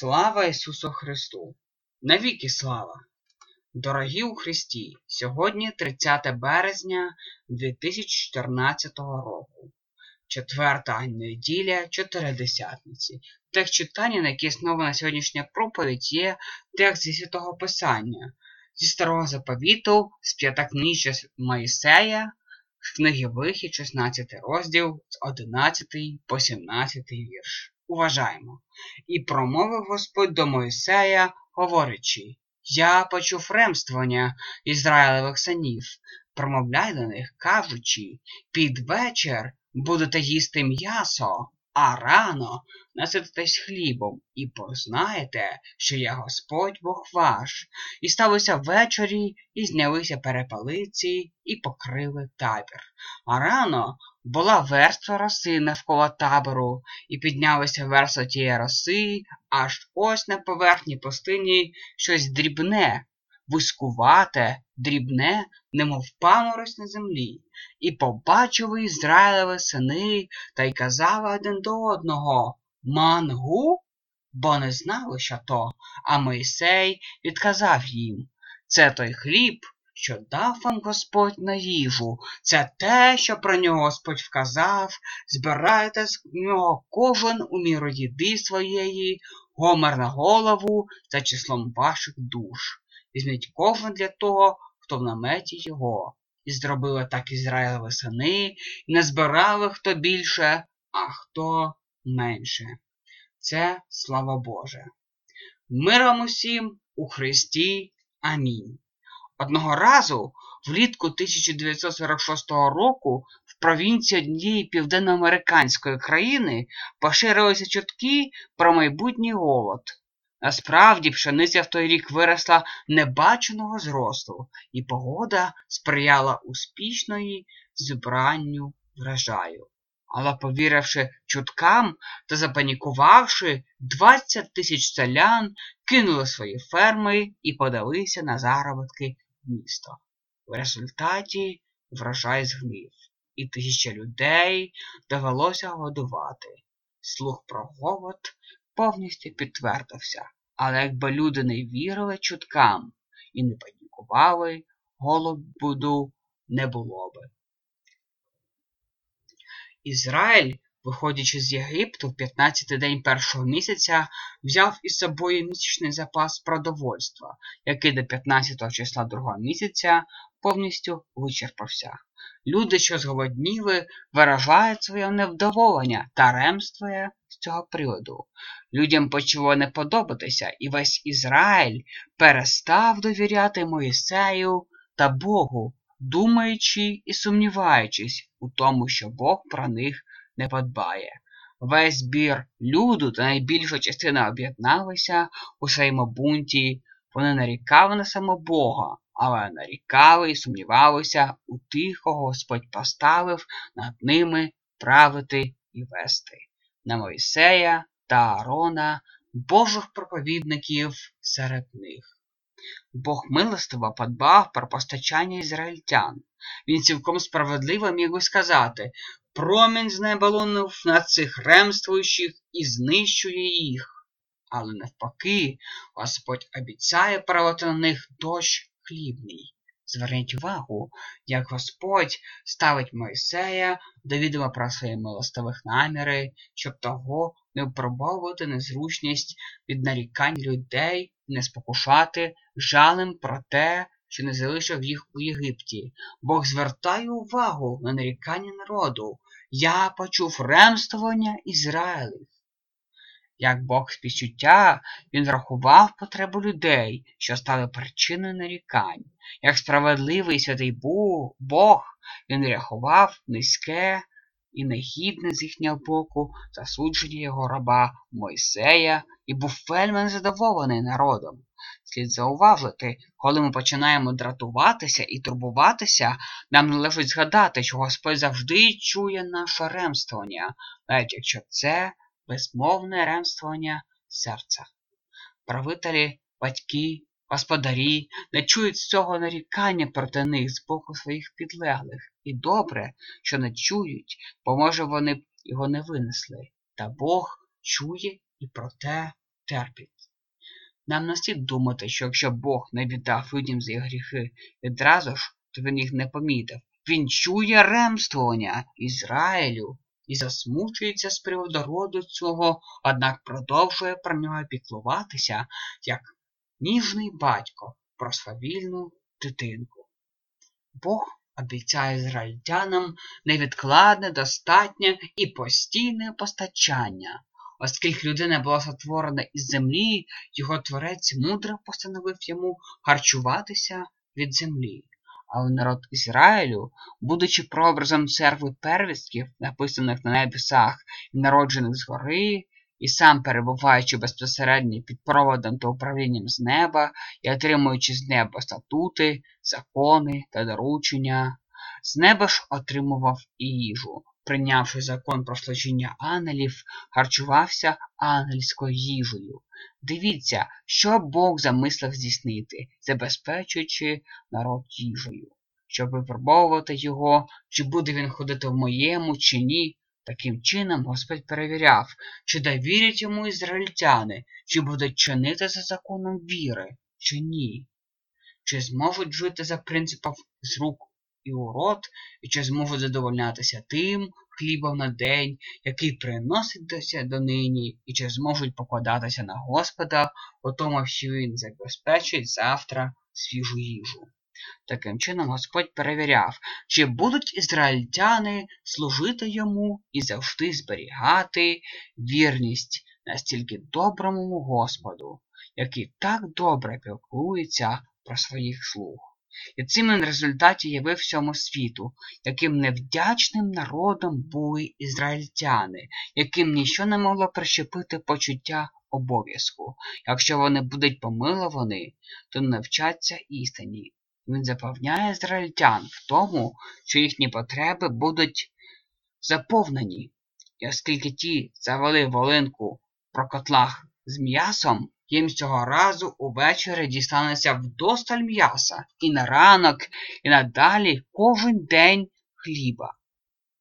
Слава Ісусу Христу! Навіки слава! Дорогі у Христі! Сьогодні 30 березня 2014 року. Четверта неділя Чотиридесятниці. Текст читання, на який основана сьогоднішня проповідь, є текст зі Святого Писання, зі Старого Заповіту, з п'ятакнижжя Моїсея, з книги Вихід, 16 розділ, з 11 по 17 вірш. Уважаємо. І промовив Господь до Моїсея, говорячи, Я почув ремствування Ізраїлевих синів, промовляй до них, кажучи, під вечір будете їсти м'ясо, а рано насититесь хлібом, і познаєте, що я Господь Бог ваш. І сталося ввечері, і знялися перепалиці, і покрили табір. А рано була верства роси навколо табору, і піднялися верства тієї роси, аж ось на поверхні пустині щось дрібне, вискувате, дрібне, немов паморозь на землі. І побачили Ізраїлеві сини та й казали один до одного Мангу? Бо не знали, що то, а Мойсей відказав їм Це той хліб, що дав вам Господь на їжу, це те, що про нього Господь вказав, збирайте з нього кожен у міру їди своєї, гомер на голову за числом ваших душ. Візьміть кожен для того, хто в наметі його. І зробили так Ізраїлеві сини, і не збирали хто більше, а хто менше. Це слава Боже. Миром усім у Христі. Амінь. Одного разу, влітку 1946 року, в провінції однієї південноамериканської країни поширилися чутки про майбутній голод. Насправді, пшениця в той рік виросла небаченого зросту, і погода сприяла успішної зібранню врожаю. Але, повіривши чуткам та запанікувавши, 20 тисяч селян кинули свої ферми і подалися на заробітки в. В результаті врожай згнив, і тисяча людей довелося годувати. Слух про голод повністю підтвердився. Але якби люди не вірили чуткам і не панікували, голоду не було би. Ізраїль, виходячи з Єгипту в 15-й день першого місяця, взяв із собою місячний запас продовольства, який до 15-го числа другого місяця повністю вичерпався. Люди, що зголодніли, виражають своє невдоволення та ремствує з цього приводу. Людям почало не подобатися, і весь Ізраїль перестав довіряти Моїсею та Богу, думаючи і сумніваючись у тому, що Бог про них не подбає. Весь збір люду та найбільша частина об'єдналися у своєму бунті, вони нарікали на само Бога, але нарікали і сумнівалися у тих, кого Господь поставив над ними правити і вести, на Мойсея та Аарона, Божих проповідників серед них. Бог милостиво подбав про постачання ізраїльтян. Він цілком справедливо міг би сказати промінь з неба лунув на цих ремствуючих і знищує їх. Але навпаки, Господь обіцяє правити на них дощ хлібний. Зверніть увагу, як Господь ставить Мойсея до відома про свої милостивих наміри, щоб того не впробовувати незручність від нарікань людей не спокушати жалем про те, що не залишив їх у Єгипті. Бог звертає увагу на нарікання народу. Я почув ремствування Ізраїлів. Як Бог співчуття, він врахував потребу людей, що стали причиною нарікань. Як справедливий святий Бог, він рахував низьке і негідне з їхнього боку засудження його раба Мойсея і був вельми незадоволений народом. Слід зауважити, коли ми починаємо дратуватися і турбуватися, нам належить згадати, що Господь завжди чує наше ремствування, навіть якщо це безмовне ремствування серця. Правителі, батьки, господарі не чують з цього нарікання проти них з боку своїх підлеглих. І добре, що не чують, бо може вони його не винесли. Та Бог чує і про те терпить. Нам не слід думати, що якщо Бог не віддав людям за їх гріхи відразу ж, то він їх не помітив. Він чує ремствування Ізраїлю і засмучується з приводу роду цього, однак продовжує про нього піклуватися, як ніжний батько про свавільну дитинку. Бог обіцяє ізраїльтянам невідкладне, достатнє і постійне постачання. Оскільки людина була сотворена із землі, його творець мудро постановив йому харчуватися від землі. Але народ Ізраїлю, будучи прообразом церкви первістків, написаних на небесах і народжених згори, і сам перебуваючи безпосередньо під проводом та управлінням з неба і отримуючи з неба статути, закони та доручення, з неба ж отримував і їжу. Прийнявши закон про служіння ангелів, харчувався ангельською їжею. Дивіться, що Бог замислив здійснити, забезпечуючи народ їжею, щоб випробовувати його, чи буде він ходити в моєму, чи ні. Таким чином Господь перевіряв, чи довірять йому ізраїльтяни, чи будуть чинити за законом віри, чи ні, чи зможуть жити за принципом з рук і у рот, і чи зможуть задовольнятися тим хлібом на день, який приносить до нині, і чи зможуть покладатися на Господа, у тому, що він забезпечить завтра свіжу їжу. Таким чином Господь перевіряв, чи будуть ізраїльтяни служити йому і завжди зберігати вірність настільки доброму Господу, який так добре піклується про своїх слуг. І цим він в результаті явив всьому світу, яким невдячним народом були ізраїльтяни, яким нічого не могло прищепити почуття обов'язку. Якщо вони будуть помиловані, то навчаться істині. Він запевняє ізраїльтян в тому, що їхні потреби будуть заповнені. І оскільки ті завели волинку про котлах з м'ясом, їм цього разу увечері дістанеться вдосталь м'яса і на ранок, і надалі кожен день хліба.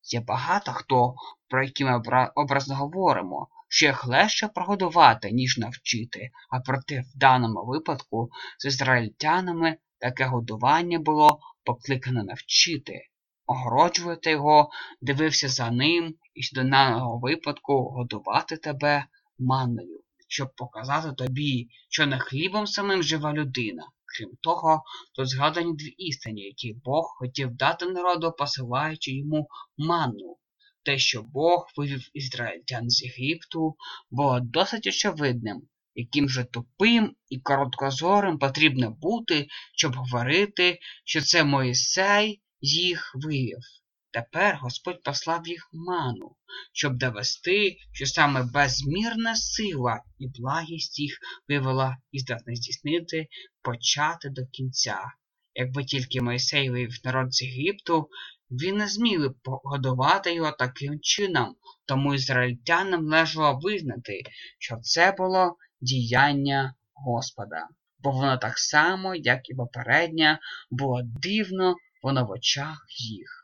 Є багато хто, про які ми образно говоримо, що їх легше прогодувати, ніж навчити, а проте в даному випадку з ізраїльтянами таке годування було покликане навчити. Огороджувати його, дивився за ним і до даного випадку годувати тебе манною щоб показати тобі, що не хлібом самим жива людина. Крім того, тут згадані дві істині, які Бог хотів дати народу, посилаючи йому манну. Те, що Бог вивів ізраїльтян з Єгипту, було досить очевидним, яким же тупим і короткозорим потрібно бути, щоб говорити, що це Моїсей їх вивів. Тепер Господь послав їх ману, щоб довести, що саме безмірна сила і благість їх вивела і здатна здійснити почати до кінця. Якби тільки Мойсей вивів народ з Єгипту, він не зміг погодувати його таким чином, тому ізраїльтянам лежало визнати, що це було діяння Господа, бо воно так само, як і попереднє, було дивно воно в очах їх.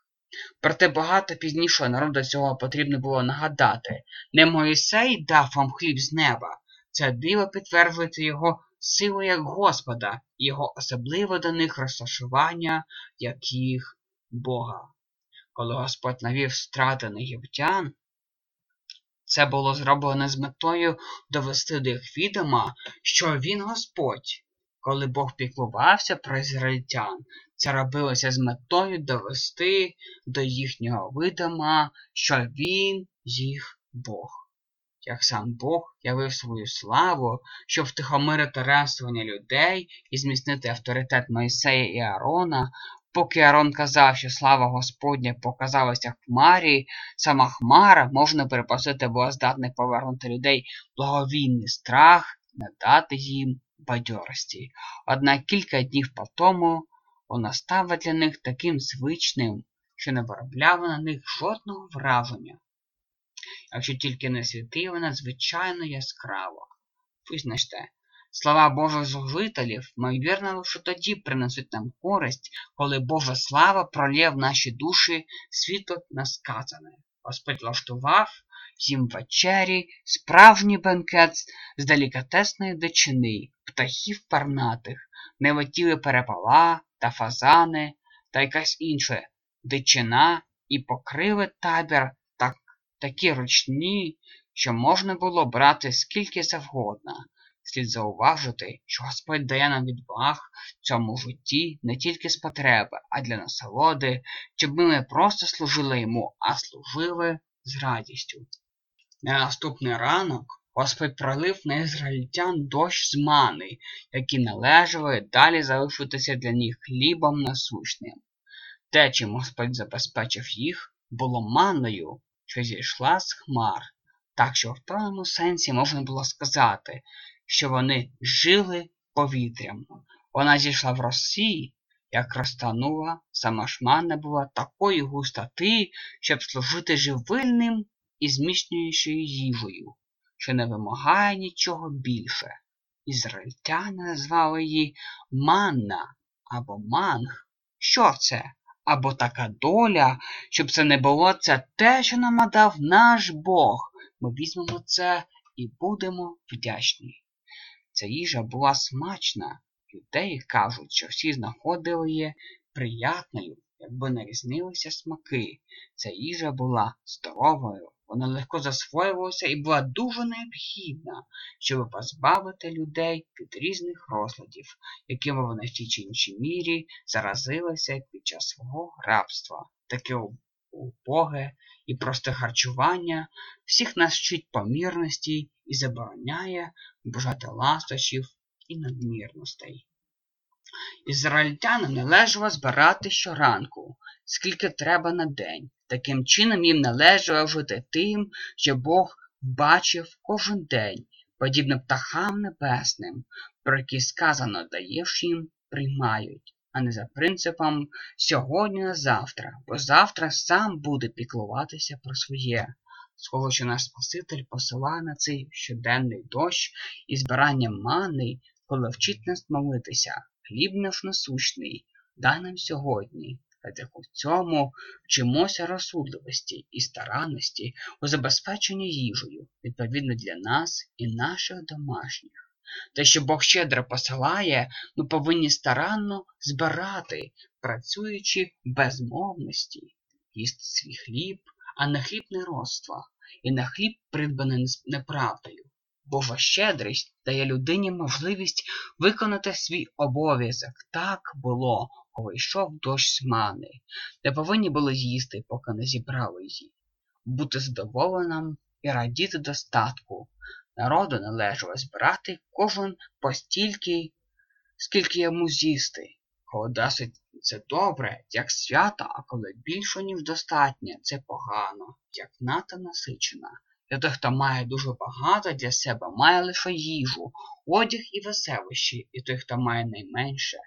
Проте багато пізнішого народу цього потрібно було нагадати. Не Моїсей дав вам хліб з неба. Це диво підтверджується його силою як Господа, його особливе до них розташування, як їх Бога. Коли Господь навів страти на єгиптян, це було зроблено з метою довести до їх відома, що він Господь. Коли Бог піклувався про ізраїльтян, це робилося з метою довести до їхнього видома, що він їх Бог. Як сам Бог явив свою славу, щоб втихомирити ремствування людей і зміцнити авторитет Моїсея і Аарона, поки Аарон казав, що слава Господня показалася в хмарі, сама хмара можна перепосити була здатних повернути людей благовійний страх, надати їм бадьорості. Однак кілька днів по тому вона стала для них таким звичним, що не виробляла на них жодного враження. Якщо тільки не світила надзвичайно яскраво. Визначте, слова Божих служителів, ймовірно, лише тоді принесуть нам користь, коли Божа слава пролє в наші душі світло насказане. Господь влаштував їм вечері, справжній бенкет з делікатесної дичини, птахів парнатих, не летіли перепала та фазани та якась інша дичина і покрили табір так, такі ручні, що можна було брати скільки завгодно. Слід зауважити, що Господь дає нам від благ цьому житті не тільки з потреби, а для насолоди, щоб ми не просто служили йому, а служили з радістю. На наступний ранок Господь пролив на ізраїльтян дощ з мани, які належали далі залишитися для них хлібом насущним. Те, чим Господь забезпечив їх, було манною, що зійшла з хмар, так що в певному сенсі можна було сказати, що вони жили повітрям. Вона зійшла в росі, як розтанула, сама ж манна була такої густоти, щоб служити живильним і зміцнюючою їжею, що не вимагає нічого більше. Ізраїльтяни назвали її манна або манг. Що це? Або така доля, щоб це не було це те, що нам надав наш Бог. Ми візьмемо це і будемо вдячні. Ця їжа була смачна. Юдеї кажуть, що всі знаходили її приятною, якби не різнилися смаки. Ця їжа була здоровою, вона легко засвоювалася і була дуже необхідна, щоб позбавити людей від різних розладів, якими вони в тій чи іншій мірі заразилися під час свого рабства. Таке убоге і просте харчування всіх нас вчить помірності і забороняє бажати ластощів і надмірностей. Ізраїльтянам належало збирати щоранку, скільки треба на день. Таким чином їм належало жити тим, що Бог бачив кожен день, подібно птахам небесним, про які сказано даєш їм, приймають, а не за принципом сьогодні на завтра, бо завтра сам буде піклуватися про своє. Схоже, що наш Спаситель посилає на цей щоденний дощ і збирання мани, коли вчить нас молитися, хліб наш насущний, дай нам сьогодні. В цьому вчимося розсудливості і старанності у забезпеченні їжею, відповідно для нас і наших домашніх. Те, що Бог щедро посилає, ми повинні старанно збирати, працюючи без мовності, їсти свій хліб, а не хліб нероства, і на хліб придбаний неправдою. Божа щедрість дає людині можливість виконати свій обов'язок. Так було, йшов дощ мани, де повинні були з'їсти, поки не зібрали її, бути задоволеним і радіти достатку. Народу належало збирати кожен постільки, скільки йому з'їсти. Досить це добре, як свято, а коли більше, ніж достатньо, це погано, як ната насичена. Для тих, хто має дуже багато для себе, має лише їжу, одяг і веселощі, і той, хто має найменше.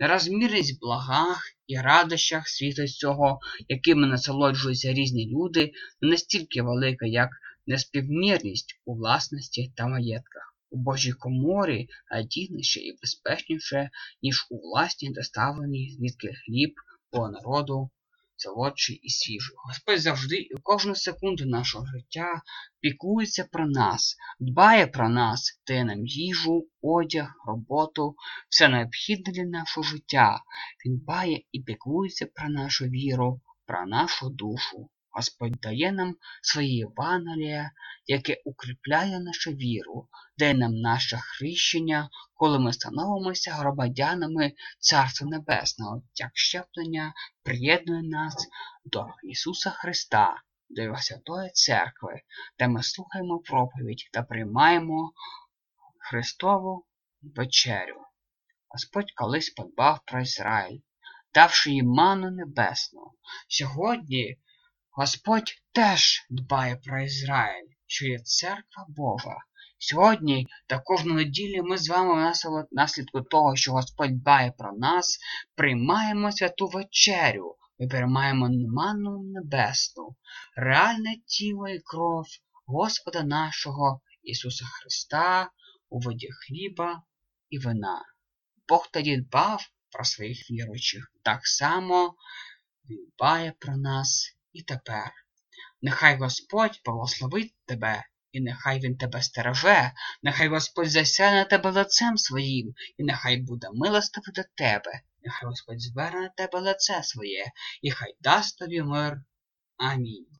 Нерозмірність в благах і радощах світу цього, якими насолоджуються різні люди, не настільки велика, як неспівмірність у власності та маєтках. У Божій коморі надійніше і безпечніше, ніж у власній доставленій звідки хліб по народу солодший і свіжий. Господь завжди і кожну секунду нашого життя піклується про нас, дбає про нас, дає нам їжу, одяг, роботу, все необхідне для нашого життя. Він дбає і піклується про нашу віру, про нашу душу. Господь дає нам своє Євангеліє, яке укріпляє нашу віру, дає нам наше хрещення, коли ми становимося громадянами Царства Небесного, як щеплення приєднує нас до Ісуса Христа, до Його Святої Церкви, де ми слухаємо проповідь та приймаємо Христову вечерю. Господь колись подбав про Ізраїль, давши їм ману небесну. Сьогодні Господь теж дбає про Ізраїль, що є церква Божа. Сьогодні та кожну неділю ми з вами наслідку того, що Господь дбає про нас, приймаємо святу вечерю, ми приймаємо манну небесну, реальне тіло і кров Господа нашого Ісуса Христа у воді хліба і вина. Бог тоді дбав про своїх віруючих, так само Він дбає про нас і тепер. Нехай Господь благословить тебе, і нехай Він тебе стереже, нехай Господь засяне тебе лицем своїм, і нехай буде милостив до тебе, нехай Господь зверне тебе лице своє, і хай дасть тобі мир. Амінь.